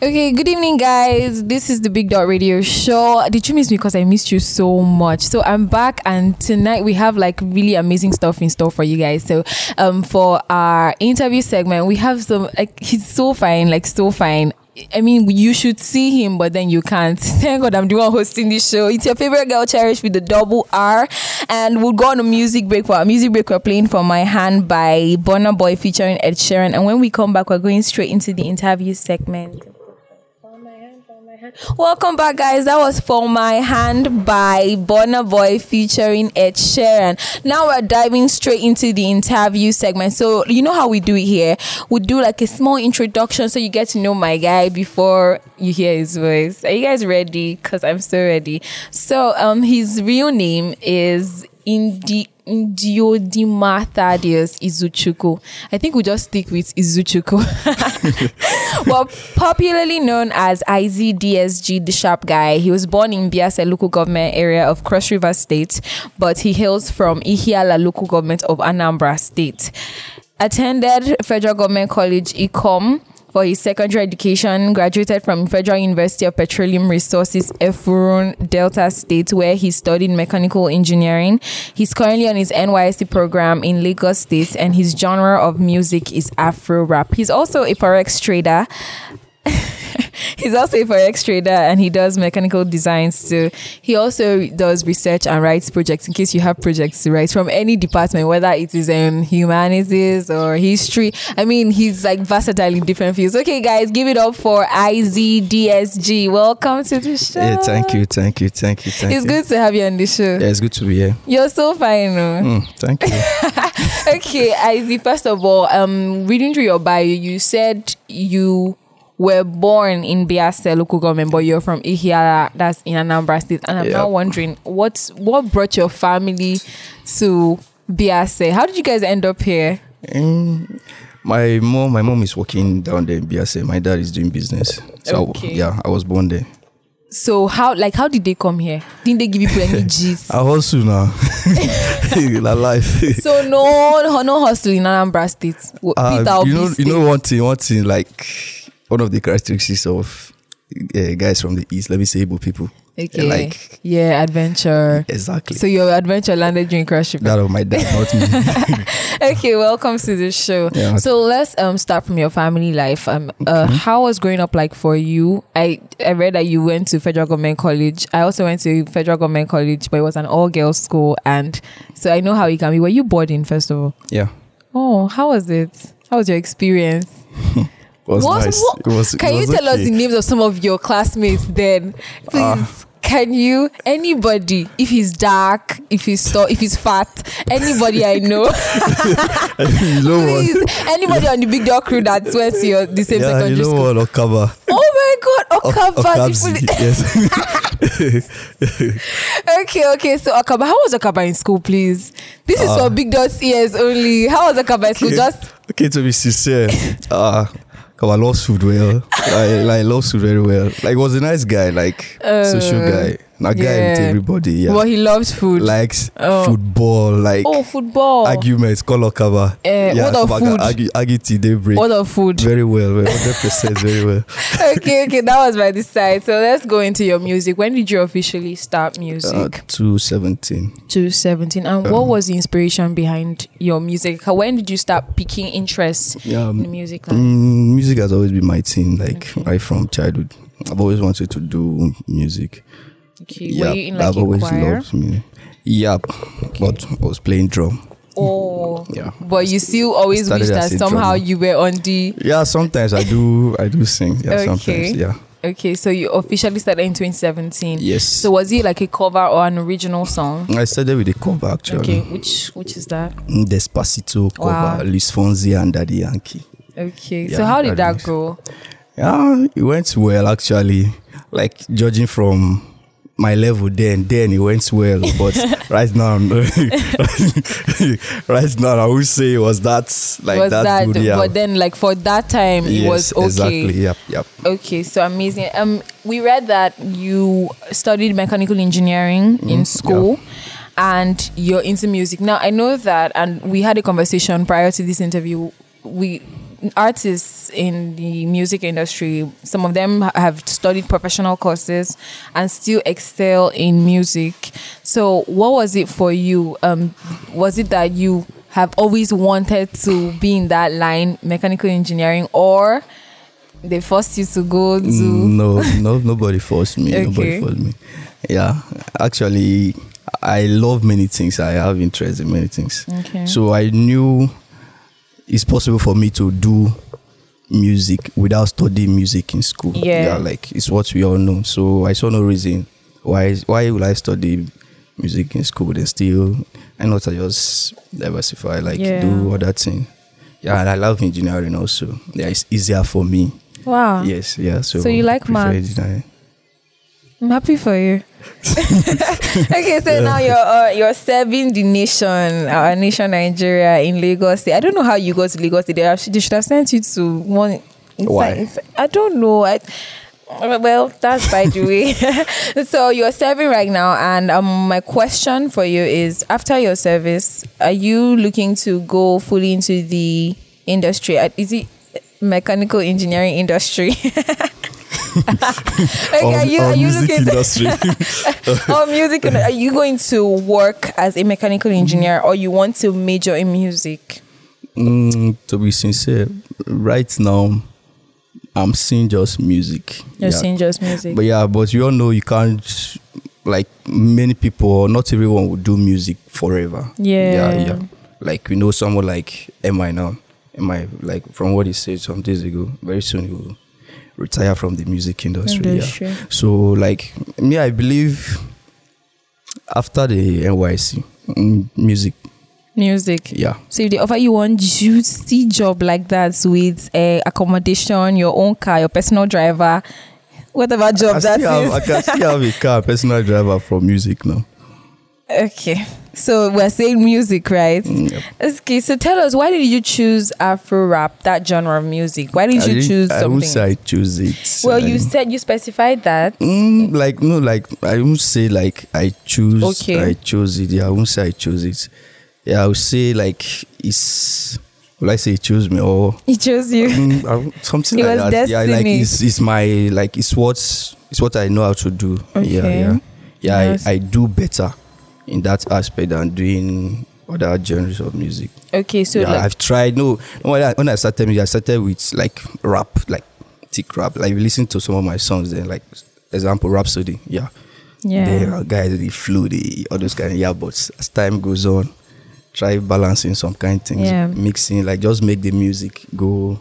Okay, good evening, guys. This is the Big Dot Radio Show. Did you miss me? Because I missed you so much. So I'm back, and tonight we have like really amazing stuff in store for you guys. So, um, for our interview segment, we have some. Like, he's so fine, like so fine. I mean, you should see him, but then you can't. Thank God I'm the one hosting this show. It's your favorite girl, Cherish, with the double R. And we'll go on a music break. For our music break, we're playing For My Hand by Burna Boy featuring Ed Sheeran. And when we come back, we're going straight into the interview segment. Welcome back, guys. That was For My Hand by Burna Boy featuring Ed Sheeran. Now we're diving straight into the interview segment. So, you know how we do it here? We do like a small introduction so you get to know my guy before you hear his voice. Are you guys ready? Because I'm so ready. So, um, his real name is Indi. Ndiodima Thaddeus Izuchukwu. I think we'll just stick with Izuchukwu. well, popularly known as IZDSG, the sharp guy, he was born in Biase local government area of Cross River State, but he hails from Ihiala local government of Anambra State. Attended Federal Government College, Ikom, for his secondary education, graduated from Federal University of Petroleum Resources, Effurun, Delta State, where he studied mechanical engineering. He's currently on his NYSC program in Lagos State, and his genre of music is Afro rap. He's also a forex trader. He's also a forex trader and he does mechanical designs too. He also does research and writes projects in case you have projects to write from any department, whether it is in humanities or history. I mean, he's like versatile in different fields. Okay, guys, give it up for IZDSG. Welcome to the show. Yeah, thank you, thank you, thank you, thank It's you. good to have you on the show. Yeah, it's good to be here. You're so fine. Mm, thank you. okay, IZ, first of all, um, reading through your bio, you said you were born in Biase local government, but you're from Ihiala, that's in Anambra State. And I'm Yep. now wondering what what brought your family to Biase? How did you guys end up here? Mm, my mom, my mom is working down there in Biase. My dad is doing business. So I Okay. yeah, I was born there. So how like how did they come here? Didn't they give you any G's? I hustle now. La life. so no no hustle in Anambra State. Uh, you know, you know one thing, one thing like one of the characteristics of uh, guys from the east. Let me say, Igbo people. Okay. Like yeah, adventure. exactly. So your adventure landed you in Cross River. that of my dad, not me. okay, welcome to the show. Yeah. So let's um start from your family life. Um, uh, how was growing up like for you? I I read that you went to federal government college. I also went to federal government college, but it was an all girls school, and so I know how it can be. Were you boarding first of all? yeah, Oh, how was it? How was your experience? was What- nice. what- It was. Can it you was tell us the names of some of your classmates then? Please. Ah. can you anybody if he's dark if he's tall if he's fat anybody I know you know what? Please, anybody on the big dot crew that went to your the same Yeah, secondary you know school. what? Okaba. Oh my god, Okaba. Okabzi. Yes. okay, okay. So Okaba, how was Okaba in school, please? This is Ah. for big dot's ears only. How was Okaba in school? Okay. Just okay, to be sincere, uh, Kawa loves food well. like, like loves food very well. Like was a nice guy, like social Uh, guy. Not guy with everybody. Yeah. well, he loves food. Likes Oh. football, like oh, football. arguments, call Okaba. Eh, what of food? Argue, argue till daybreak. What of food? Very well, well, 100% very well. okay, okay, that was by the side. So let's go into your music. When did you officially start music? Uh, 217. to 17 and Um, what was the inspiration behind your music when did you start picking interest Yeah, in um, music line? mm, music has always been my thing, like Okay. right from childhood. I've always wanted to do music. Okay were you in like I've a always choir loved music. Yeah, but I was playing drum. oh Yeah. but you still always Started wish that somehow you were on the Yeah, sometimes I do. I do sing. Yeah, Okay. sometimes. Yeah. okay so you officially started in 2017 Yes. so was it like a cover or an original song I started with a cover actually. okay which which is that Despacito cover, Wow. Luis Fonsi and Daddy Yankee. okay so how did very that go Yeah, it went well actually. Like judging from my level then, then it went well. But right now, right now, I would say it was that like was that, that, good. Yeah. but then like for that time it was okay exactly. Yep, yep. Okay, so amazing. Um, we read that you studied mechanical engineering in school, and you're into music now. I know that, and we had a conversation prior to this interview. We artists in the music industry, some of them have studied professional courses and still excel in music. So, what was it for you? Um, was it that you have always wanted to be in that line, mechanical engineering, or they forced you to go to? Mm, No, no, nobody forced me. Okay. Nobody forced me. Yeah, actually, I love many things. I have interest in many things. Okay. So I knew it's possible for me to do music without studying music in school. Yeah. like it's what we all know. So I saw no reason why why will I study music in school and still I not I just diversify like Yeah. do other thing. Yeah, and I love engineering also. Yeah, it's easier for me. wow. Yes, yeah. So, So you like engineering. I'm happy for you. okay, so now you're uh, you're serving the nation, our nation, Nigeria, in Lagos. State. I don't know how you go to Lagos. State. They, have, they should have sent you to one. it's Why? like- I don't know. I, well, that's by the way. so you're serving right now, and um, my question for you is: After your service, are you looking to go fully into the industry? Uh, Is it mechanical engineering industry? okay, are you are you music looking industry. oh, music. Are you going to work as a mechanical engineer or you want to major in music? Mm, to be sincere, right now, I'm seeing just music. You're yeah. saying just music. But yeah, but you all know you can't, like many people, not everyone will do music forever. Yeah. Yeah, yeah. Like we know someone like MI now. MI, like from what he said some days ago, very soon he will retire from the music industry. Industry. Yeah. So like me, I believe after the NYC, mm, music. music. Yeah. So if they offer you one juicy job like that with uh, accommodation, your own car, your personal driver, whatever job I, that have, is. I can still have a car, personal driver from music now. Okay. So we're saying music, right? Mm, yep. Okay, so tell us why did you choose Afro rap, that genre of music? Why didn't I you didn't- choose I won't something? say I choose it. well, I- you said you specified that. Mm, like no, like I won't say like I choose. Okay. I chose it. Yeah, I won't say I chose it. Yeah, I would say like it's. Will I say it chose me or He chose you. mm, something like that? Yeah, like it's it's my like it's what it's what I know how to do. Yeah, yeah, yeah. Yes. I, I do better in that aspect than doing other genres of music. Okay, so yeah, like I've tried. No, when I, when I started, music, I started with like rap, like thick rap. Like you listen to some of my songs, then like example Rhapsody. Yeah, yeah. there are guys the flow, the all those kind of yeah. But as time goes on, try balancing some kind of things, Yeah. mixing like just make the music go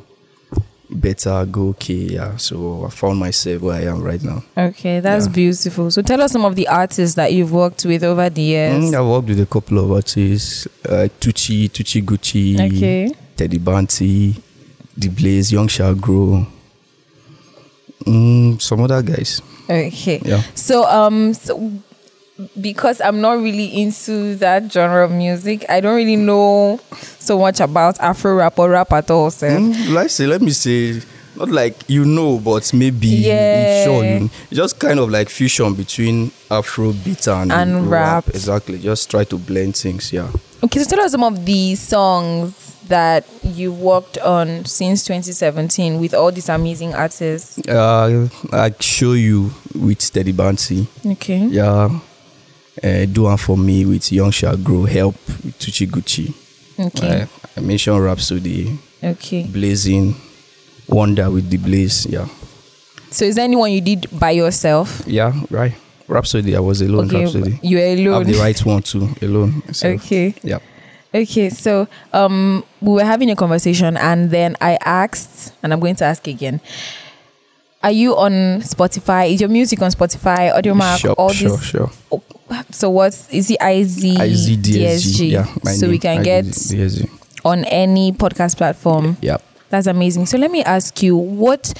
better, go okay. Yeah, so I found myself where I am right now. Okay, that's Yeah. beautiful. So tell us some of the artists that you've worked with over the years. Mm, I worked with a couple of artists, uh, Tucci, Tucci Gucci, Okay. Teddy banti The Blaze, Young Shall Grow, mm, some other guys. Okay. Yeah. So um so because I'm not really into that genre of music, I don't really know so much about Afro rap or rap at all. So Mm, like say, let me say, not like you know, but maybe Yeah. sure you just kind of like fusion between Afro beat and, And rap. Exactly. Just try to blend things. Yeah. Okay, so tell us some of the songs that you worked on since 2017 with all these amazing artists. Uh, I show you with Steady Banty. Okay. Yeah. Uh, do one for me with Young Shall Grow. Help with Tucci Gucci. Okay. Uh, I mentioned Rhapsody, Okay. Blazing, Wonder with the Blaze. Yeah. So is there anyone you did by yourself? Yeah, right. Rhapsody, I was alone. Okay, Rhapsody. you were I have alone. the right one too, alone. So, Okay. Yeah. Okay, so um, we were having a conversation, and then I asked, and I'm going to ask again. Are you on Spotify? Is your music on Spotify, Audiomack, Sure, all sure, this? sure. Oh, so what's is it? IZ, IZDSG. Yeah, so we can get on any podcast platform. Yeah. That's amazing. So let me ask you, what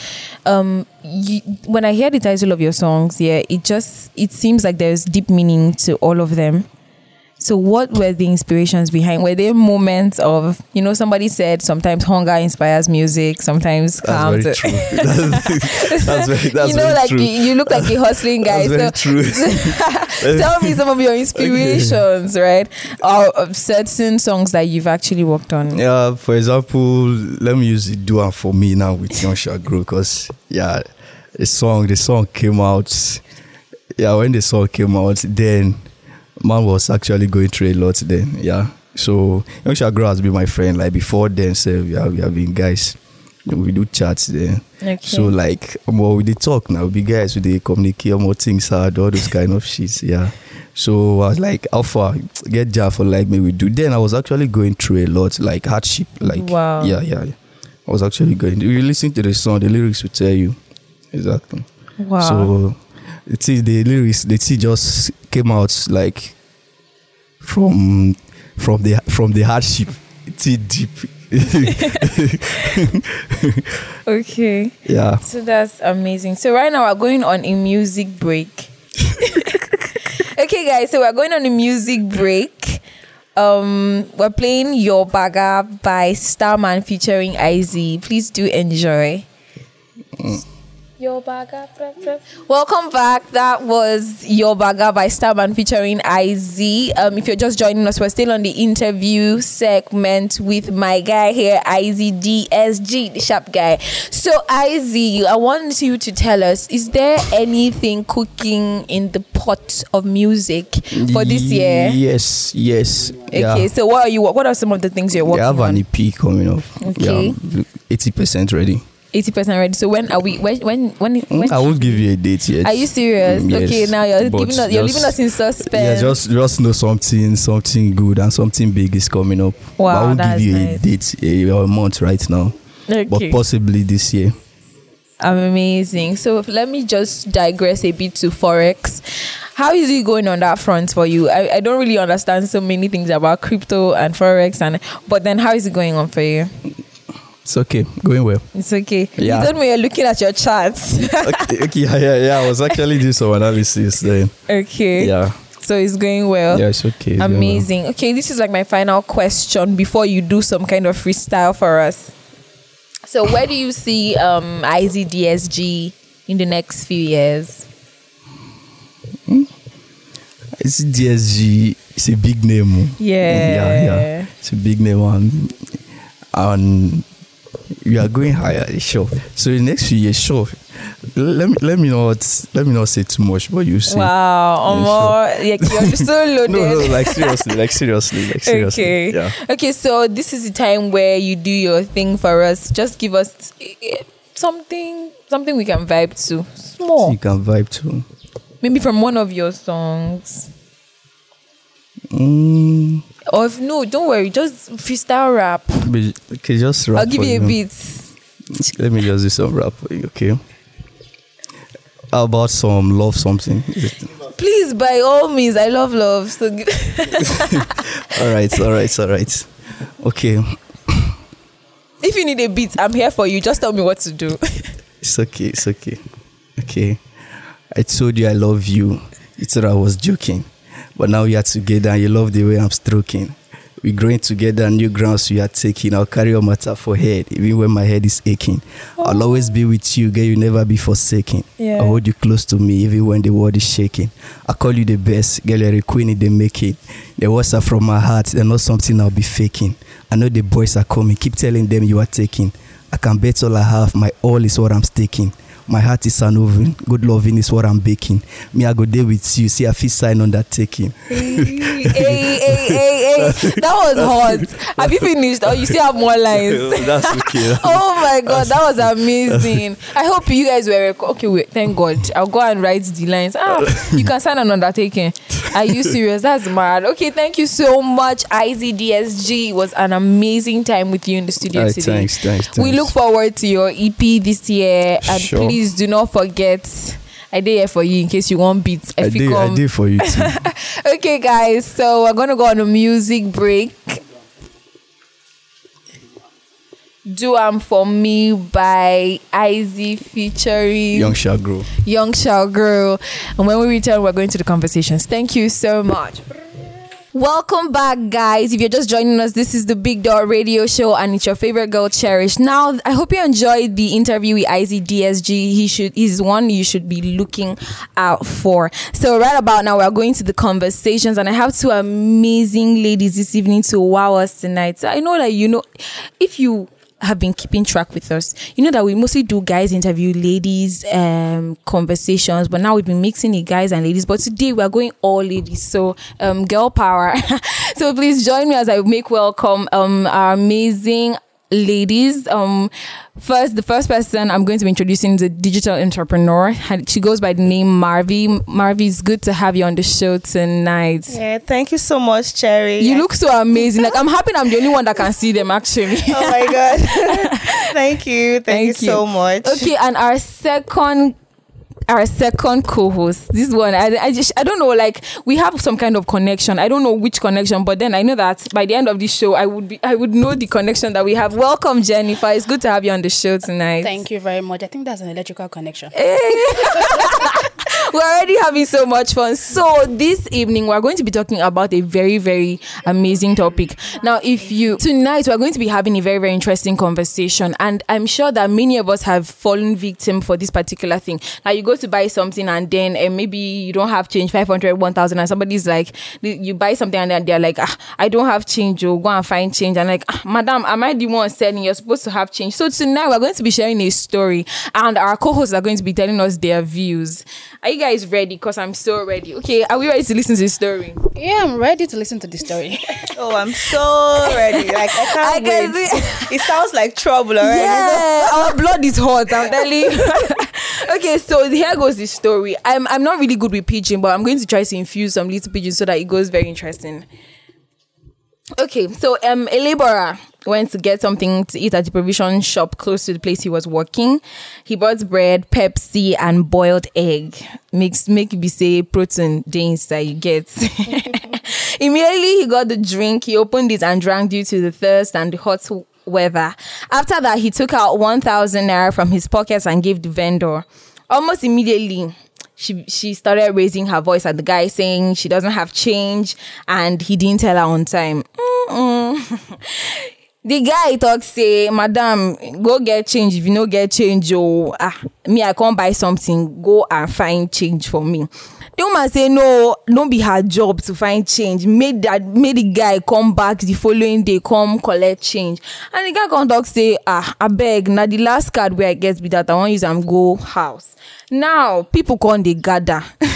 um you, when I hear the title of your songs, yeah, it just it seems like there's deep meaning to all of them. So, what were the inspirations behind? Were there moments of, you know, somebody said sometimes hunger inspires music, sometimes calm. That's very true. That's, that's very, that's you know, like true. you, you look like a hustling guy. That's very so, true. tell me some of your inspirations, right? Or of certain songs that you've actually worked on. Yeah, for example, let me use Am for me now with Young Shall Grow because yeah, the song the song came out. Yeah, when the song came out, then man was actually going through a lot then. Yeah, so Young Shall Grow has been my friend like before then. So yeah, we have been guys. We do chats then. Okay. So like, um, well, we did talk now. We guys, we dey communicate more things hard, all those kind of shit. Yeah. So I was like, how far get jar for like me we do. Then I was actually going through a lot, like hardship, like Wow. yeah, yeah. yeah. I was actually going. If you listen to the song, the lyrics will tell you exactly. wow. So it's the lyrics, the tea just came out like from from the from the hardship. It's deep. okay. yeah. So that's amazing. So right now we're going on a music break. okay, guys. So we're going on a music break. Um, we're playing Your Baga by Starman featuring IZ. Please do enjoy. Your Baga. bra, bra. Welcome back. That was Your Baga by Starman featuring IZ. Um, if you're just joining us, we're still on the interview segment with my guy here, IZDSG, the sharp guy. So, IZ, I want you to tell us: Is there anything cooking in the pot of music for this year? Yes, yes. Okay, Yeah. so what are you? What are some of the things you're working on? They working have an EP coming up. Okay. Yeah, eighty percent ready. Eighty percent ready. So when are we? When? When? When? when I won't give you a date yet. are you serious? Mm, Okay, now you're but giving us, you're just- leaving us in suspense. Yeah, just just know something something good and something big is coming up. Wow, But Wow, I won't give you nice. a date a, a month right now, but possibly this year. Amazing. So let me just digress a bit to forex. How is it going on that front for you? I, I don't really understand so many things about crypto and forex, and but then how is it going on for you? It's okay, going well. It's okay. Yeah. You told me you're looking at your charts. okay, okay, yeah, yeah, yeah. I was actually doing some analysis then. okay. Yeah, So it's going well. yeah, it's okay. going well. Amazing. Okay, this is like my final question before you do some kind of freestyle for us. So where do you see um IZDSG in the next few years? It's DSG. It's a big name. Yeah. yeah, yeah. It's a big name and and we are going higher, sure. So the next few years, sure. Let me let me not let me not say too much, but you see. Wow, Omo, like you're so loaded. No, no, like seriously, like seriously, like seriously. okay. Yeah. Okay, so this is the time where you do your thing for us. Just give us eh, something something we can vibe to. Small. You can vibe too. Maybe from one of your songs. Mm, Or if no, don't worry, just freestyle rap. okay, just rap. I'll give you a beat. Let me just do some rap for you, okay? How about some love something? Please, by all means, I love love. So all right, all right, all right. Okay, if you need a beat, I'm here for you. Just tell me what to do. it's okay, it's okay. Okay. I told you I love you. You thought I was joking. But now we are together and you love the way I'm stroking. We're growing together, new grounds we are taking. I'll carry your matter for head, even when my head is aching. I'll oh. always be with you, girl, You'll never be forsaken. Yeah. I hold you close to me, even when the world is shaking. I call you the best, girl, you're a queen in the making. The words are from my heart, they're not something I'll be faking. I know the boys are coming, keep telling them you are taking. I can bet all I have, my all is what I'm staking. My heart is an oven, good loving is what I'm baking. Me, I go there with you, see, I feel sign undertaking. hey, hey, hey, hey, That was hot. Have you finished? Or you still have more lines? That's okay. Oh my god, that was amazing. I hope you guys were rec- okay. Wait, thank God. I'll go and write the lines. Ah, you can sign an undertaking. Are you serious? That's mad. Okay, thank you so much, IZDSG. It was an amazing time with you in the studio Alright, today. thanks, thanks, We look forward to your EP this year, and Sure. please do not forget. I did here for you in case you want beats. I did, I did for you too. Okay, guys, so we're gonna go on a music break. Do am for me by Iz featuring Young shall grow. Young Shall Girl. And when we return, we're going to the conversations. Thank you so much. Welcome back, guys. If you're just joining us, this is the Big Dot Radio Show, and it's your favorite girl, Cherish. Now, I hope you enjoyed the interview with IZDSG. He should he's one you should be looking out for. So, right about now, we're going to the conversations, and I have two amazing ladies this evening to wow us tonight. So, I know that you know if you have been keeping track with us, you know that we mostly do guys interview, ladies um, conversations, but now we've been mixing the guys and ladies. But today we are going all ladies, so um, girl power. so please join me as I make welcome um, our amazing ladies. Um, first, the first person I'm going to be introducing is a digital entrepreneur. She goes by the name Marvey. Marvey, it's good to have you on the show tonight. Yeah, thank you so much, Cherry. You look so amazing. Like I'm happy I'm the only one that can see them actually. oh my god. thank you. Thank, thank you, you so much. Okay, and our second our second co-host. This one, I, I just, I don't know, like we have some kind of connection. I don't know which connection, but then I know that by the end of this show, I would be, I would know the connection that we have. Welcome, Jenifer. It's good to have you on the show tonight. Thank you very much. I think that's an electrical connection. Eh. we're already having so much fun. So this evening we're going to be talking about a very very amazing topic. Now, if you tonight we're going to be having a very very interesting conversation, and I'm sure that many of us have fallen victim for this particular thing. Now, you go to buy something and then uh, maybe you don't have change 500, 1000, and somebody's like, you buy something and then they're like, ah, I don't have change. Or oh, go and find change. And like, ah, Madam, am I the one selling? You're supposed to have change. So tonight we're going to be sharing a story, and our co-hosts are going to be telling us their views. Are you guys ready? Because I'm so ready. Okay, are we ready to listen to the story? Yeah, I'm ready to listen to the story. oh, I'm so ready. Like I can't I wait. It. it sounds like trouble already. Yeah, our blood is hot. I'm telling you. okay, so here goes the story. I'm I'm not really good with pidgin, but I'm going to try to infuse some little pidgin so that it goes very interesting. Okay, so um, a laborer went to get something to eat at the provision shop close to the place he was working. He bought bread, Pepsi, and boiled egg. Makes make be say protein the inside you get. Immediately he got the drink. He opened it and drank due to the thirst and the hot weather. After that, he took out one thousand naira from his pockets and gave the vendor. Almost immediately, she she started raising her voice at the guy saying she doesn't have change and he didn't tell her on time. the guy talk say madam go get change. If you no get change oh ah me i come buy something. Go and find change for me. The woman say no no be her job to find change. Make that make the guy come back the following day come collect change. And the guy come talk say ah abeg na the last card wey i get be that i wan use am go house now people come dey gather.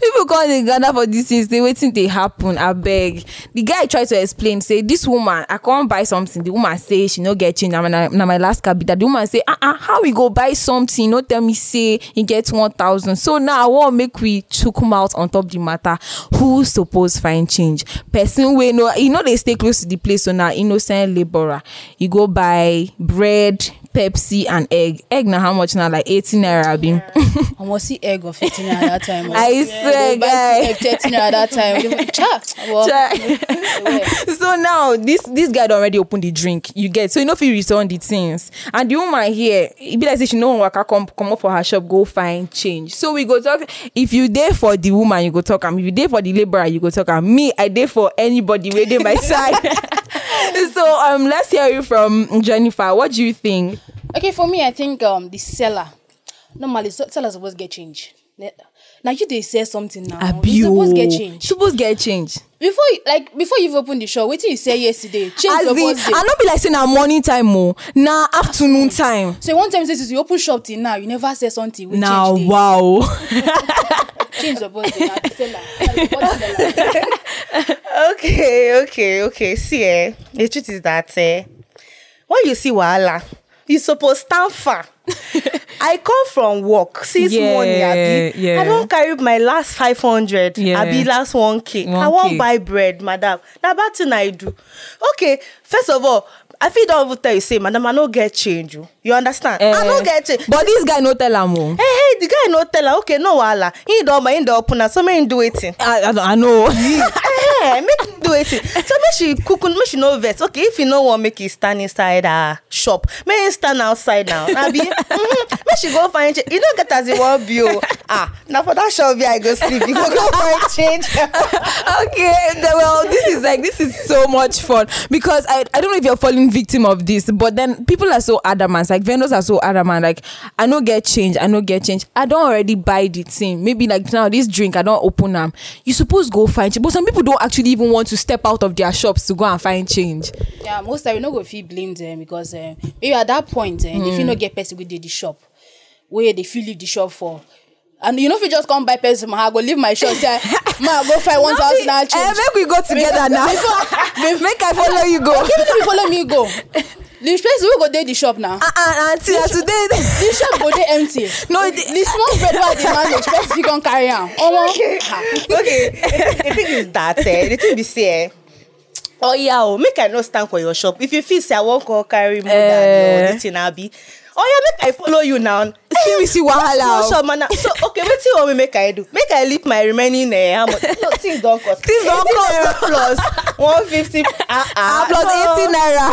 People come dey gather for dis thing say wetin dey happen abeg. The guy try to explain say this woman i come buy something. The woman say she no get change. Na my last card be that. The woman say ah ah how we go buy something? No tell me say e get one thousand. So now i wan make we chook mouth on top the matter. Who suppose find change? Person wey no e no dey stay close to the place so na innocent labourer e go buy bread pepsi and egg. Egg now how much now? like 18 naira abi. omo see egg of fifty naira that time. i yeah, swear guy egg thirty naira at that time. Cha well, so now this this guy already open the drink. You get so you know if you return the things. And the woman here e be like say she no wan waka come comot for her shop go find change. So we go talk if you dey for the woman you go talk if you dey for the labourer you go talk am. Me i dey for anybody waiting my side. So um let's hear you from jenifer. What do you think Okay, for me, I think um the seller. Normally, seller supposed get change. Now you they say something now. Abuse. You supposed get change. Supposed get change. Before you, like before you've opened the shop, what did you say yesterday? Change As supposed I not be like saying now morning time more. Now afternoon time. So one time says you open shop till now, you never say something. We now wow. change supposed to seller. okay, okay, okay. See, eh, the truth is that eh, when you see wahala you suppose stand far. I come from work since Yeah, morning abi yeah. i don carry my last five hundred Yeah. abi last one k. I 1K. wan buy bread madam. Na bad thing i do. Okay first of all i fit don even tell you say madam i no get change o. You understand? I no Eh, get change. but this guy no tell am o. hey hey the guy no tell am. Okay no wahala. He don buy he don open am. So make him do wetin? I, I, I know. eh make do wetin so make she cook make she no vex. Okay if you no wan make he stand inside her shop. Make him stand outside now. Abi? Mhm make she go find change. E no get as e wan be o ah now for that shop i go sleep you go go find change. Okay well this is like this is so much fun. Because I, I don't know if you're falling victim of this but then people are so adamant like vendors are so adamant like i no get change i no get change. I don't already buy the thing. Maybe like now this drink i don't open them you suppose go find change but some people don't actually even want to step out of their shops to go and find change. Yeah most time we no go fit blame them because uh, maybe at that point uh, mm. if you no get person wey dey the shop where they fit leave the shop for. And you know if you just come buy person ma i go leave my shop say ma go find one thousand naira eh, change. make we go together now. make i follow you go. okay make you follow me go the person wey go dey the shop na? Ah ah aunty na today the shop go dey empty. No the small bread wey i dey manage person fit come carry am. Omo. Okay. The thing is that eh, the thing be say eh, oh yeah oh make i no stand for your shop. If you feel say i wan come carry more than Eh. your this thing abi. Oh yeah make i follow you now see we see no wahala o? shop man so okay wetin you want me make i do? Make i leave my remaining uh, how much? No things don cost. Things don 80 cost. plus one fifty. Ah ah ah plus eighty naira.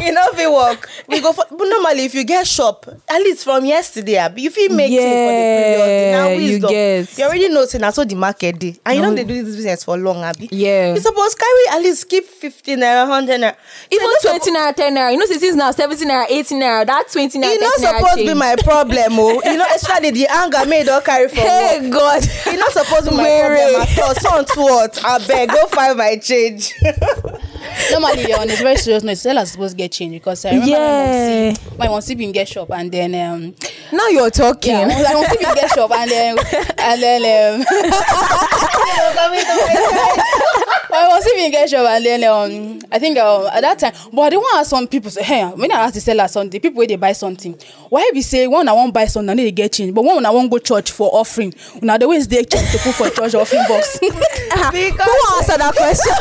E no fit work. We go for but normally if you get shop at least from yesterday abi you fit make things for the day na Yeah, you wisdom. get. you already know say na so the market dey. And you don dey do this business for long abi? Yeah. you suppose carry at least keep fifty naira hundred naira. Even You no twenty naira ten naira. You know say since now seventy naira eighty naira that twenty naira e no thirty naira suppose be change my problem o you know especially the anger you don carry work hey god. E no suppose be my problem at all. Son too hot abeg go find my change. normally on a very serious note. Sellers suppose get change because i remember Yeah. my mom see my mom see bin get shop and then um, now you're talking. Yeah my mom see bin get shop and then and then um, my was even bin get shop and then um, i think um, at that time but i dey wan ask some people say hey when i ask the seller something people wey they buy something why be say one una wan buy something una no dey get change but one una wan go church for offering una dey always they change to put for church offering box. because who wan answer that question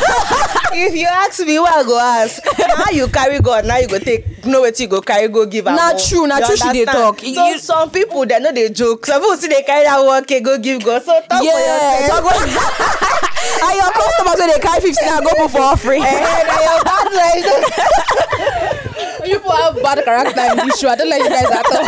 if you ask me who i go ask na how you carry god now you go take know wetin you go carry go give am Na o. true, not You true she dey understand? talk. so You- some people they know dey joke some people still dey carry that one k go give god so talk for yeah yourself. talk about and your customers wey dey carry fifty naira go put for offering Eh, na your bad life. people have bad character in this show i don't like you guys at all.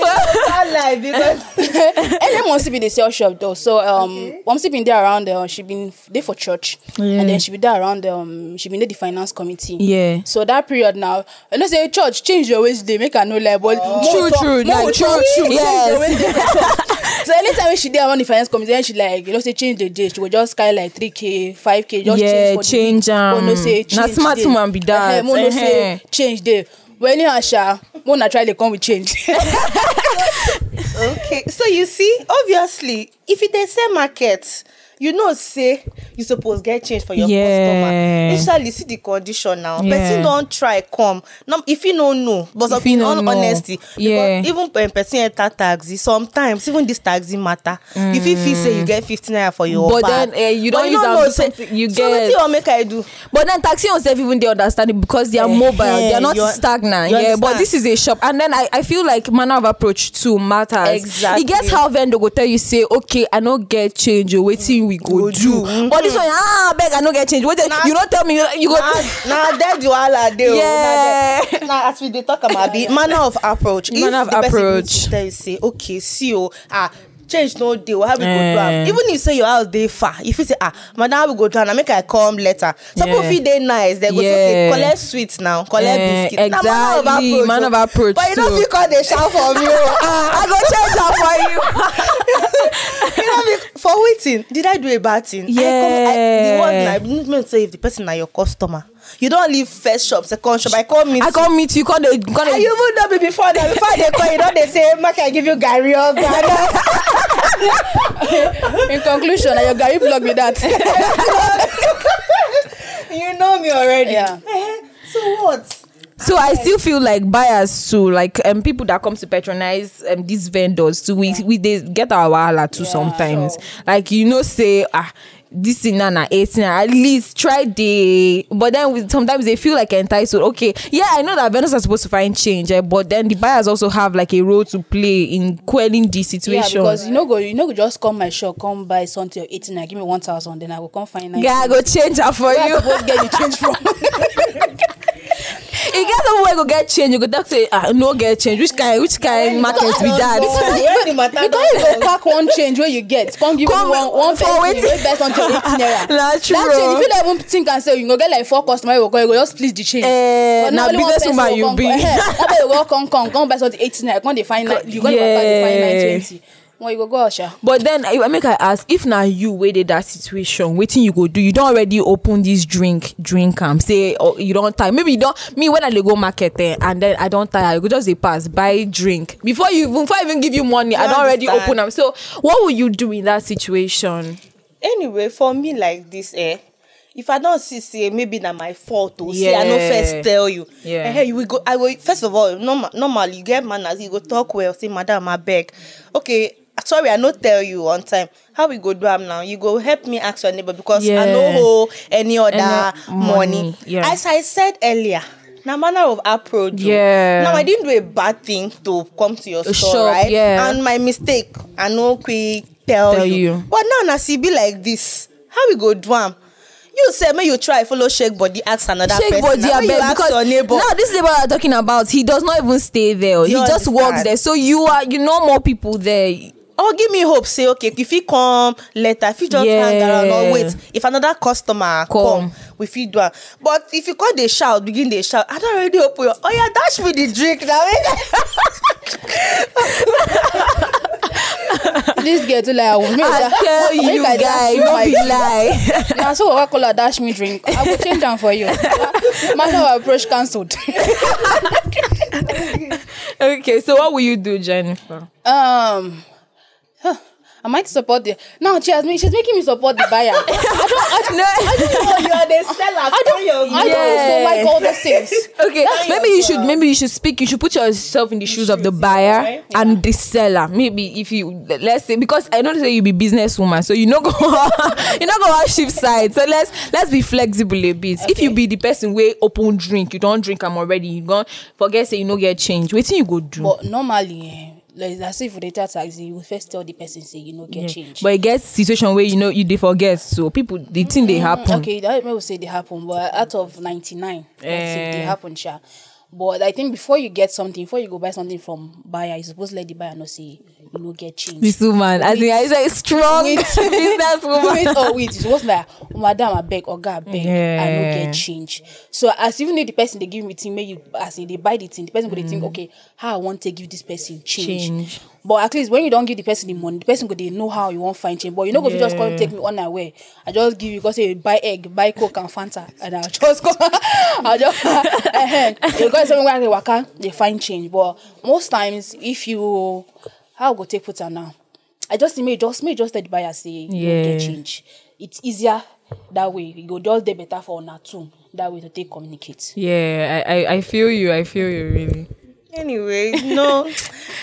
bad life because. and mom still be dey sell shop though so um mom still been there around uh, she been dey for church Yeah. and then she be there around um she been dey the finance committee Yeah. so that period now i know say church change your ways dey make i no lie but True, more talk- true, more like, talk, true, change yes. so anytime wey she dey around the finance committee then she like you know say change the day she go just carry like three k five k just Yeah, change for the change. Mo am. know say Na change smart dey. woman be that. Eh, mo know say change dey but anyhow sha mo na try dey come with change. okay so you see obviously if you dey sell market you know say you suppose get change for your Yeah. customer initially see the condition now Yeah. person don try come now if you no know but some you in all know, honesty yeah. because even when person enter taxi sometimes even this taxi matter If you fit feel say you get fifty naira for your But bag then, eh, you don use am know do say something you so get. wetin you wan make i do But then taxi on self even they understand it because they are Eh, mobile, they are not stagnant. you Yeah, but this is a shop, and then I, I feel like manner of approach too matters. Exactly. It gets how vendor go tell you say, okay, I no get change, or waiting we go, Go do. do, But this one, ah, beg, I no get change. Wait, Nah. you don't tell me you go. na na there the wahala dey o Yeah. na there na as we dey talk about abi manner of approach Manner if of the approach. begin to tell you say okay see you. ah change no dey how we go do am Eh. even if say your house dey far If you fit say ah madam how we go do am na make i come later some people Yeah. fit dey nice dem go say Yeah. collect sweet now collect Eh, biscuit na manner of exactly, approach manner o. of approach but you no fit come dey shout for me o ah I go change that for you. you know me for wetin did i do a bad thing I come, I, the Yeah. one na I mean say if the person na your customer you don't leave first shop second shop i come meet I you come meet you, come, dey- come and dey- you even know me before that before i dey call you don dey say make i give you garri or groundnut in conclusion na your garri blog be that. you know me already Yeah. Eh, so what So I still feel like buyers too, like um people that come to patronize um these vendors too. We we they get our wahala too sometimes. Like you know, say ah this thing na na eighteen at least try the but then we, sometimes they feel like entitled. Okay, yeah, I know that vendors are supposed to find change, eh, but then the buyers also have like a role to play in quelling the situation. yeah because you no go you no go just come my shop come buy something of eighteen naira give me one thousand then i go come find nine. yeah, I go change that for Where I you. suppose get the change from. go get change you go talk say ah no get change which kind which kind market be that. Because don you go pack one change wey you get come give Come you one one for person wey buy something eighty naira. na true that change if you no even think am say you go get like four customers wey go come you go just split the change. Eh, na one business woman you be. eh, one person go come come come buy something eighty naira come dey find you go dey find nine twenty you go go out sha. but then i make i ask if na you wey dey that situation wetin you go do? You don already open this drink drink am say oh, you don tire maybe you don me when i dey go market eh, and then i don tire i go just dey pass buy drink. Before you even before i even give you money i You don already open am. So what will you do in that situation. anyway for me like this eh if i don see say maybe na my fault o say i no first tell you. Yeah. eh you will go i go first of all normal normally you get manners you go talk well say madam abeg okay sorry i no tell you on time how we go do am now you go help me ask your neighbor because i Yeah. no owe any other Any money, money, yeah. as i said earlier na manner of approach. Oh. Yeah. now i didn't do a bad thing to come to your store shop, right yeah. and my mistake i no quick tell, Tell you. you. but now na see be like this how we go do am you say make you try follow shake body ask another shake person body make you because your neighbor now this neighbor are talking about he does not even stay there oh. he You just works there so you are you know more people there or give me hope say okay if fit come later if you just hang around Yeah. or wait if another customer Come. come, we fit do am but if you come dey shout begin dey shout i don already open your oya dash me the drink na this girl too like make i tell make you I dash guy you no be lie. na so coca cola dash me drink i go change am for you matter of approach cancelled. okay so what will you do jenifer. um huh, I might support the now she has me she's making me support the buyer. I don't I, don't- no. oh you are the seller I don't I don't like all the things. okay maybe you should maybe you should speak you should put yourself in the shoes of the buyer right? and the seller maybe if you let's say because i know say you be businesswoman so you no go you no go wan shift side so let's let's be flexible a bit if you be the person wey open drink you don't drink I'm already you gone forget say you no get change wetin you go do. But normally eh, like as if for the taxi you first tell the person say you no get change. but e get situation wey you know you dey forget so people the thing dey happen. Okay, that may say they happen, but out of ninety nine, let's say they Eh. happen, sure. But I think before you get something, before you go buy something from buyer, you supposed to let the buyer know say you no get change. this woman as in i say strong business woman. wait oh wait it was like oh, madam abeg oga abeg i no Yeah. get change so as even if the person they give me thing make you as in dey buy the thing the person go dey think okay how i want to give this person change. Change. but at least when you don't give the person the money the person go dey know how you wan find change but you no go fit just come Yeah. take me unaware i just give you because say buy egg buy coke and fanta and I'll just go, I'll just uh you go somewhere me where i dey waka dey find change but most times if you how i go take put am now i just you just you just tell the buyer say you Yeah. get change it's easier that way e go just dey better for una too. that way to take communicate. yeah I, I i feel you i feel you really. Anyway no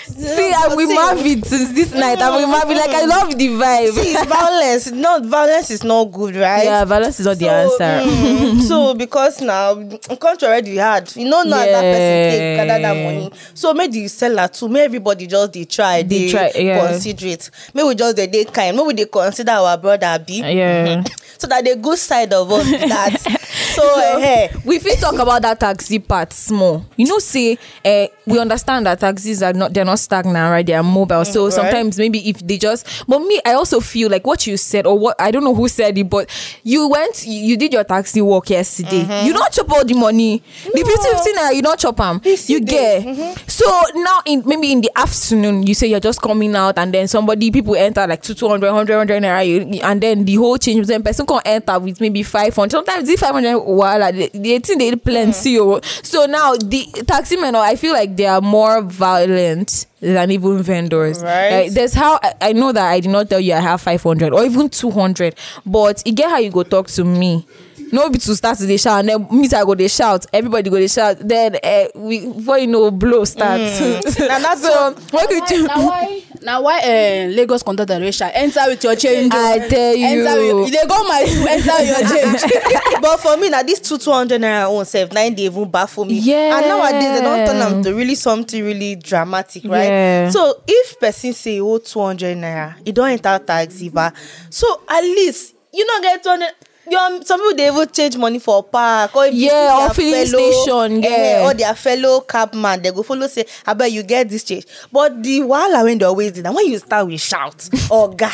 See, I'm with Marvin since this night. I'm with Marvin. Like I love the vibe. see violence not violence is not good right yeah, balance is not the So, answer. mm, so because now country already hard you no know how that person take gather that Yeah. money so make the seller too make everybody just dey try Dey dey try, yeah. considerate make we just dey dey kind make we dey consider our brother bi Yeah. so that the good side of us that so eh, we fit talk about that taxi part small. You know say uh, we understand that taxis are not they're not stagnant right? They are mobile. So right. sometimes maybe if they just but me i also feel like what you said or what i don't know who said it but you went you, you did your taxi work yesterday. You don't chop all the money. The 50 50 naira you don't chop them you get. So now in maybe in the afternoon you say you're just coming out and then somebody people enter like two 200 100 100 naira and then the whole change then person can enter with maybe 500 sometimes the 500 wahala the, the thing they plenty oh. so now the taxi men oh, i feel like they are more violent than even vendors Right. Like, there's how I, I know that i did not tell you i have 500 or even 200 but you get how you go talk to me no be to start to dey shout and then me i go dey shout everybody go dey shout then uh, we before you know blow start Na that's so you na why na why uh, lagos conduct direction enter with your change. o. I tell enter you. with you dey go my school enter with your change. but for me na this two two hundred naira own sef na im dey even baffle me Yeah. and nowadays they don turn am to really something really dramatic right Yeah. so if person say e owe two hundred naira e don enter taxi ba so at least you no get two hundred your some people dey even change money for park or if you Yeah, see or their filling station, eh, yeah. or their fellow cab man they go follow say abeg you get this change but the wahala wey dey always dey na when you start with shout oga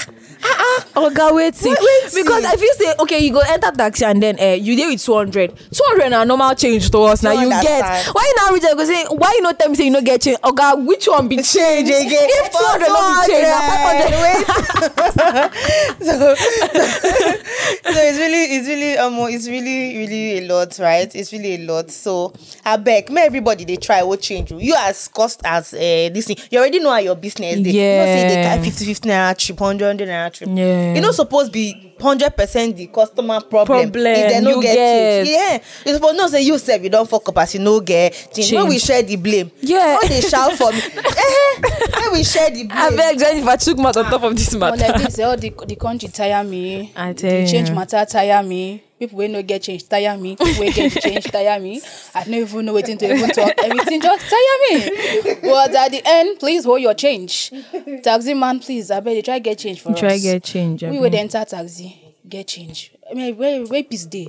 oga wetin Wait- because i feel say okay you go enter taxi and then uh, you dey with two hundred. two hundred na normal change to us. Na you get. why you now reach there? You go say why you no tell me say you no get change? Oga which one be change again. If two hundred no be change na five hundred. So, so it's really it's really um it's really really a lot right? It's really a lot. So abeg make everybody dey try what change you. You as cost as uh, this thing. You already know how your business dey. You know say you dey Yeah. carry fifty fifty naira trip hundred hundred naira trip Yeah. e no suppose be hundred percent the customer problem, Problem, if dem no you get change yeah you suppose know say you sef you don fuck up as you no get change make we share the blame Yeah. no dey shout for me eh make we share the blame. abeg jenifer chook mouth on top of this But matter like this, all the the country tire me. I the change you. matter tire me. People wey no get change tire me. People wey get change tire me. I don't even know wetin to even talk. Everything just tire me. But at the end, please hold your change. Taxi man, please, I beg you try get change for us. try get change We abeg. would enter taxi, get change. I mean, where where peace day?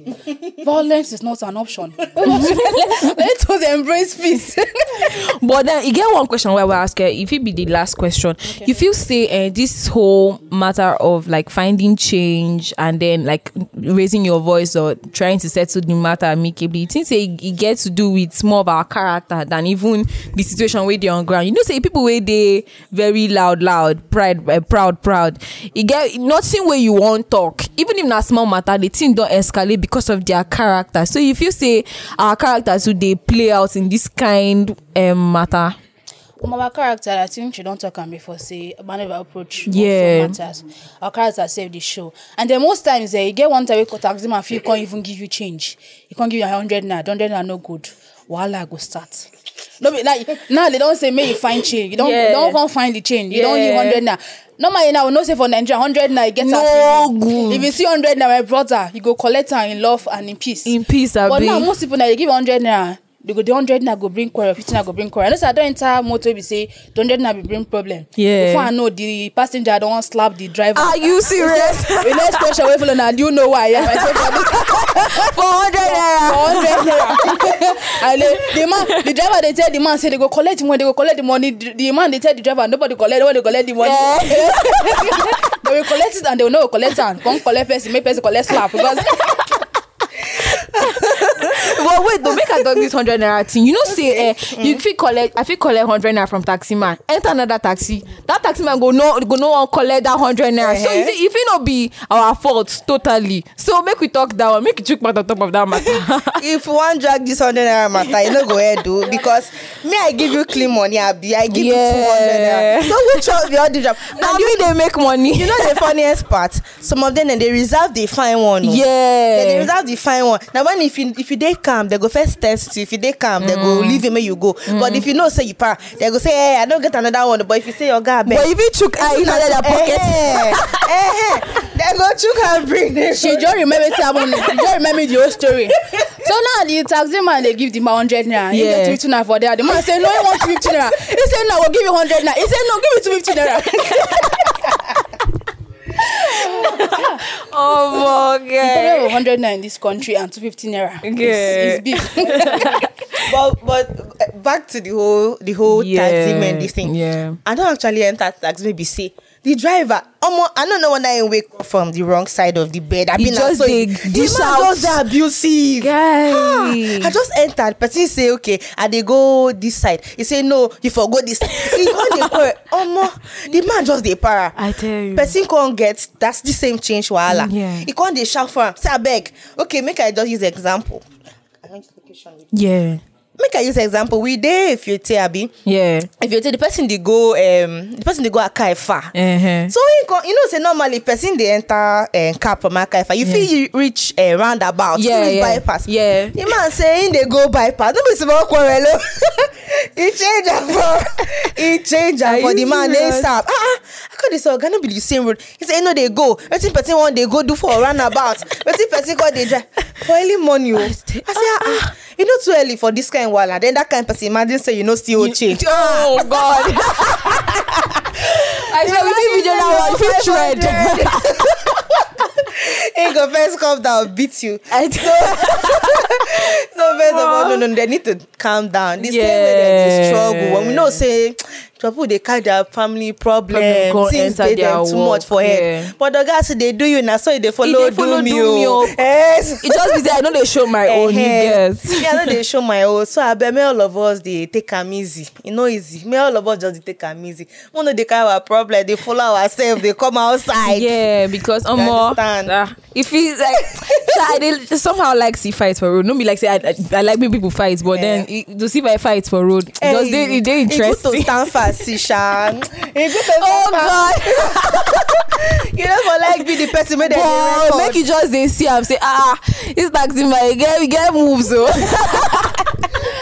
Violence is not an option. Let us embrace peace. but then e get one question wey we ask you if it be the last question you feel say uh, this whole matter of like finding change and then like raising your voice or trying to settle the matter amicably you think say e e to do with more of our character than even the situation wey dey on ground you know say people wey dey very loud loud pride uh, proud proud e get nothing where you wan talk even if na small matter the thing don escalate because of their character so you feel say our character too dey play out in this kind um, matter. Our character, I think she don't talk am before. Say maneuver approach. Yeah. matters. Our character save the show, and then most times, eh, you get one time we call taxi man, feel can't even give you change. He can't give you hundred naira. Hundred naira no good. Wahala go start. No be like now they don't say make you find change. You don't Yeah. don't come find the change. You don't Yeah. give hundred naira. Normally now we know say for Nigeria hundred naira you get No as good. If you see hundred naira, my brother, you go collect am in love and in peace. in peace But abi now most people now they give hundred naira. They go the hundred naira go bring quarrel, fifty naira go bring quarrel. I know say I don't enter motor be say the hundred naira be bring problem. Yeah. Before I know the passenger don't want slap the driver. are you serious the next question wey follow na do you know why? Yeah, I say for the for hundred naira for hundred naira. and the, the man the driver dey tell the man say they go collect the money they go collect the money the, the man dey tell the driver nobody collect nobody collect the money. they will collect it and they will no collect am come collect person make person collect slap because wait though make i talk this hundred naira thing. You know say eh you fit collect i fit collect hundred naira from taxi man. Enter another taxi. That taxi man go no go no wan collect that hundred naira. So you Uh-huh. see e fit no be our fault totally. So make we talk that one. Make you chook mouth on top of that matter. if you wan drag this hundred naira matter you no go head o because me i give you clean money abi? I give Yeah. you two hundred naira. So which one be all the job na and you dey make money. you know the funniest part? Some of them dem dey reserve the fine one. yeah. dem dey reserve the fine one. Na when if you if you dey calm dem go first test you. If you dey calm dem go mm. leave you make you go. Mm. But if you know say you para dem go say hey i no get another one. But if you say oga abeg but if you fit chook eye inside their pocket. eh, eh, eh dem go chook bring dem she just remember wetin happen she just remember the whole story. So now the taxi man dey give the man hundred naira. He get fifty naira for there. The man say no he want fifty naira. He say no i go give you hundred naira. He say no give me two fifty naira oh my the problem god. of hundred naira in this country and two fifty naira Yeah. is is big but but uh, back to the whole the whole Yeah, taxi man this thing yeah. i don't actually enter taxi maybe say the driver omo i no know whether I wake up from the wrong side of the bed. He na just so the dish man out. just abusive. Guy. Ah, i just enter the person say okay i they go this side. He say no you forgot this he dey quarrel omo the man just the para. I tell you. person come get that's the same change wahala. Yeah. he come dey shout for am. Say abeg okay make i just use example. Yeah. Make i use example we dey if you tey abi? Yeah. if you tey the person dey go um, the person dey go akaifa Uh-huh. so you go you know say normally person dey enter um, cab from akaifa you fit reach uh, roundabout Yeah, you yeah. bypass. Yeah. the man say him dey go bypass. No be small quarrel o. He change am for he change am Are for you the man serious? asap ah ah i come dey say oga no be the same road. He say he no dey go. Wetin person wan dey go do for roundabout? Wetin person come dey drive? For early morning o. I say ah ah e no too early for this kind wahala then that kind person imagine say you no still change. Oh God. I swear we fit video that one. We fit trend. he go first come down beat you. I So first of all, no, no, they need to calm down. The same way they dey struggle. When we know say some people they carry their family problem, things dey them too much for yeah. head. But the guys they do you now, so they follow, follow do me. me, oh. Yes. it just be say I know they show my own. You get. Me, I know they show my own. So I bet me all of us they take am easy. You know easy. Me all of us just dey take am easy. One of they carry our problem, they follow ourselves, they come outside. Yeah, because um, understand? uh, if it's like I dey somehow like see fight for road. No be like say I, I, I like when people fight, but then it, to see my fight for road because they they e good to stand fast, see, Sha. Good to stand Oh. God! You know for like be the person wey dem dey But record. make you just dey see am say ah this taxi man e get e get moves o.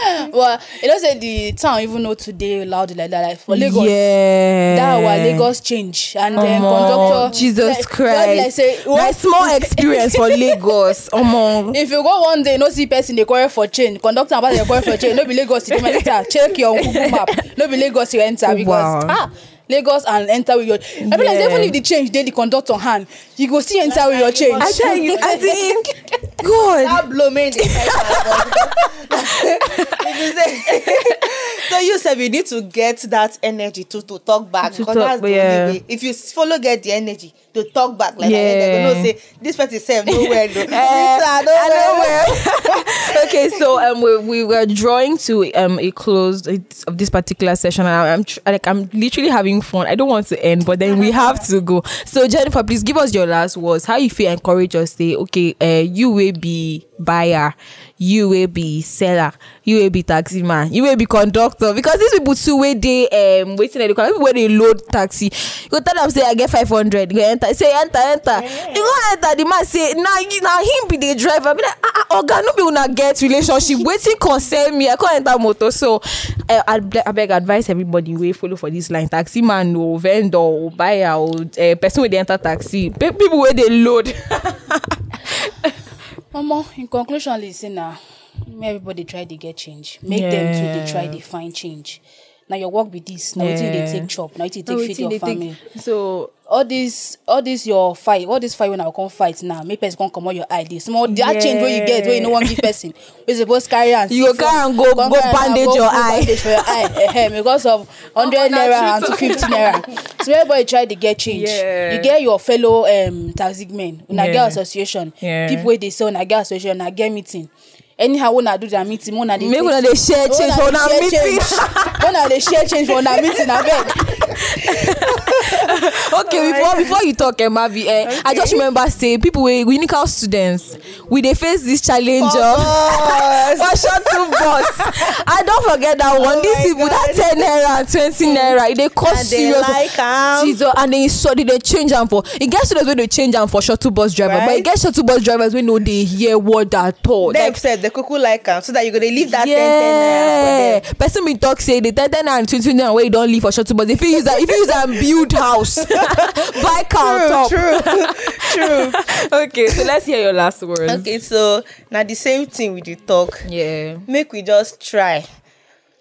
well you know say the town even know today loud like that like for lagos Yeah. that our lagos change and then conductor Jesus like, Christ. like say what small experience for Lagos. Omo. if you go one day no see person dey quarrel for chain conductor person dey quarrel for chain no be lagos you enter check your google map no be lagos you enter because Wow. ah lagos and enter with your i be like even if the change dey the conductor hand you go still enter with your change. I tell you, I think God. that blow the head. If you say- so you said we need to get that energy to to talk back To talk, that's the yeah. way if you follow get the energy to talk back like Yeah. that dem go know say this person sef no well Eh, no I know well. where. okay, so um, we, we were drawing to um a close of this particular session, and I'm tr- like I'm literally having fun. I don't want to end, but then we have to go. So Jenifer, please give us your last words. How you feel? Encourage us. Say, okay, uh, you will be buyer, you will be seller, you will be taxi man, you will be conductor. Because these people too, where they um waiting at the car, people where they load taxi, you go tell them say I get five hundred, you go enter, say enter, enter. You go enter, the man say now now him be the driver. Be like ah ah oga no be una get relationship. Waiting concern me. I can't enter motor. So uh, I, I beg advise everybody wey follow for this line. Taxi man o, vendor o, buyer o, uh, person wey dey enter taxi, pe- people wey dey load. Omo, in conclusion, listen now. Make everybody try to get change. Make them too they try Yeah. to find change. Now your work with this. Now wetin you dey Yeah. take chop. Now wetin you take feed your family. So all this all this your fight all this fight wey una go come fight now make person come comot your eye dey small that change wey you get wey you no wan give person wey suppose carry am You go carry am go- go bandage your eye. bandage for your eye because of hundred na naira and two fifty naira so everybody try to get change Yeah. you get your fellow um, taxi men una Yeah. get association Yeah. people wey dey sell una get association una get meeting anyhow una do their meeting una dey make take una dey share change for una share meeting. change. una dey share change for una meeting abeg. okay before before you talk emavi eh i just remember say people wey unical students we dey face this challenge of for shuttle bus i don forget that one. Oh my people that ten naira and twenty naira e dey and they serious. like jesus and they so they dey change am for e get students wey dey change am for shuttle bus driver but e Right. get shuttle bus drivers wey no dey hear word at all. Dem like sef dey kuku like am so that you go dey leave that ten ten naira for yeah. person bin talk say the ten ten naira and twenty naira wey you don leave for shuttle bus if you use am if you use am build house buy car top. true true. Okay so let's hear your last words. Okay so now the same thing we dey talk. Yeah. Make we just try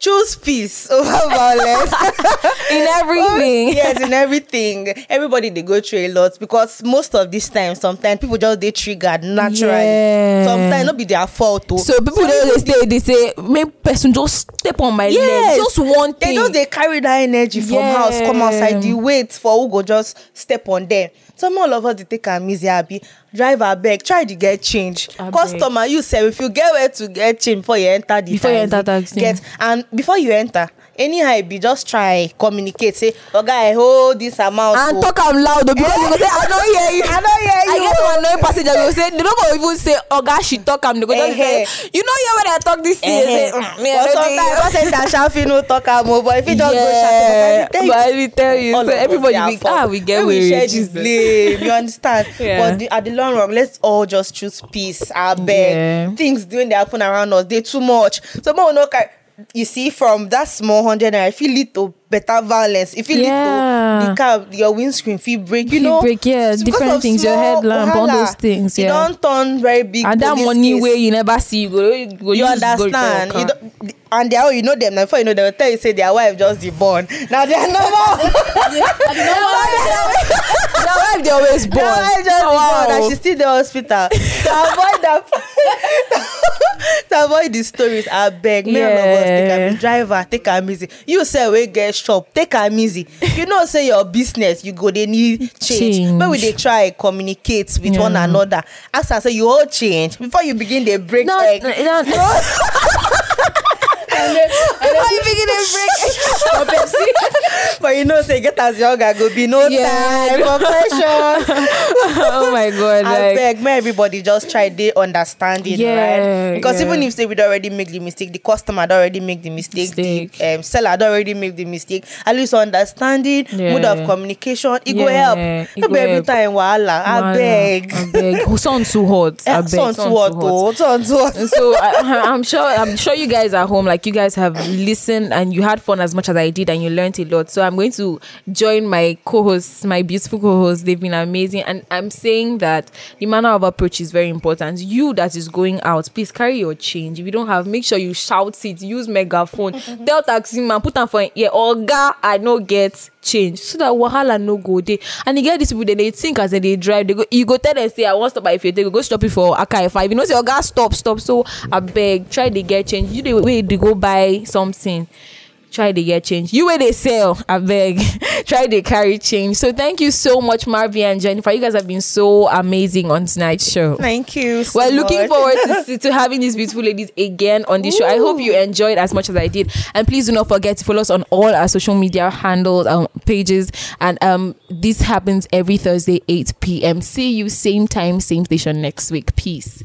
choose peace over violence. In everything yes in everything. Everybody they go through a lot because most of this time sometimes people just dey triggered naturally. Yeah. sometimes no be their fault o so people dey dey they, dey say make person just step on my leg. Just one thing. they just dey carry that energy from house come outside. Dey wait for who go just step on them some all of us dey take am easy abi drive abeg try to get change Abeg. customer you sef if you get where to get change before you enter the Before you taxi, enter taxi. get and before you enter anyhow e be just try communicate say oga i hold this amount and o talk am loud o because you go say i no hear you. I no hear i you get o." one annoying passenger go say they no go even say oga she talk am they go just say you no hear when i talk this thing? Say. "Mm, me i no dey sometimes hear." passenger shafi no talk am o but if you just go shafi but i will tell you so everybody be ah we get Make we share wey the blame you understand? But at the long run let's all just choose peace abeg. Things doing dey happen around us dey too much. So make we no carry you see from that small hundred naira e lead to better violence If fit Yeah. lead to the car your windscreen fit break you Fit know break, yeah, different things, your headlamp, all those things, yeah. don turn very big and that money case. wey you never see you go you go you understand you car. don and they are you know them now before you know they will tell you say their wife just the born now they are normal Now why they always born? their wife just Oh, the born and wow. she still the hospital to avoid that to avoid the stories abeg make all of us take am Yeah. easy driver take am easy you say we get shop take am easy you know say your business you go dey need change Change. make we dey try communicate with one another as i say you all change before you begin dey break No, egg. no, no. Before you begin to break. but you know say get as young go be no Yeah. time for question. oh my god! I Like, beg, may everybody just try they understanding, Yeah, right? Because yeah. even if say we already make the mistake, the customer already make the mistake, Mistake. the um, seller already make the mistake. At least understanding, mode Yeah. of communication, it go help. it go every time wahala. I beg. I beg. Who sound too hot? I beg. Sound to too hot. oh, son to what? so I, I'm sure I'm sure you guys at home, like you guys have listened and you had fun as much as I did, and you learned a lot. So I'm going to join my co-hosts, my beautiful co-hosts. They've been amazing, and I'm saying that the manner of approach is very important. You that is going out, please carry your change. If you don't have, make sure you shout it. Use megaphone. Tell taxi man, put on for yeah, Oga, I no get change so that wahala no go dey. And you get these people dey dey think as they drive they go you go tell them say i wan stop by ife go go stop it for aka five. You know say oga stop stop. So abeg try dey get change. You dey wey dey go buy something try dey get change you wey dey sell I beg. try dey carry change so thank you so much Marvey and jenifer you guys have been so amazing on tonight's show Thank you. so we're looking much. forward to, to having these beautiful ladies again on the show. I hope you enjoyed as much as I did. And please do not forget to follow us on all our social media handles, um, pages. And um, this happens every Thursday, 8 p.m. See you same time, same station next week. Peace.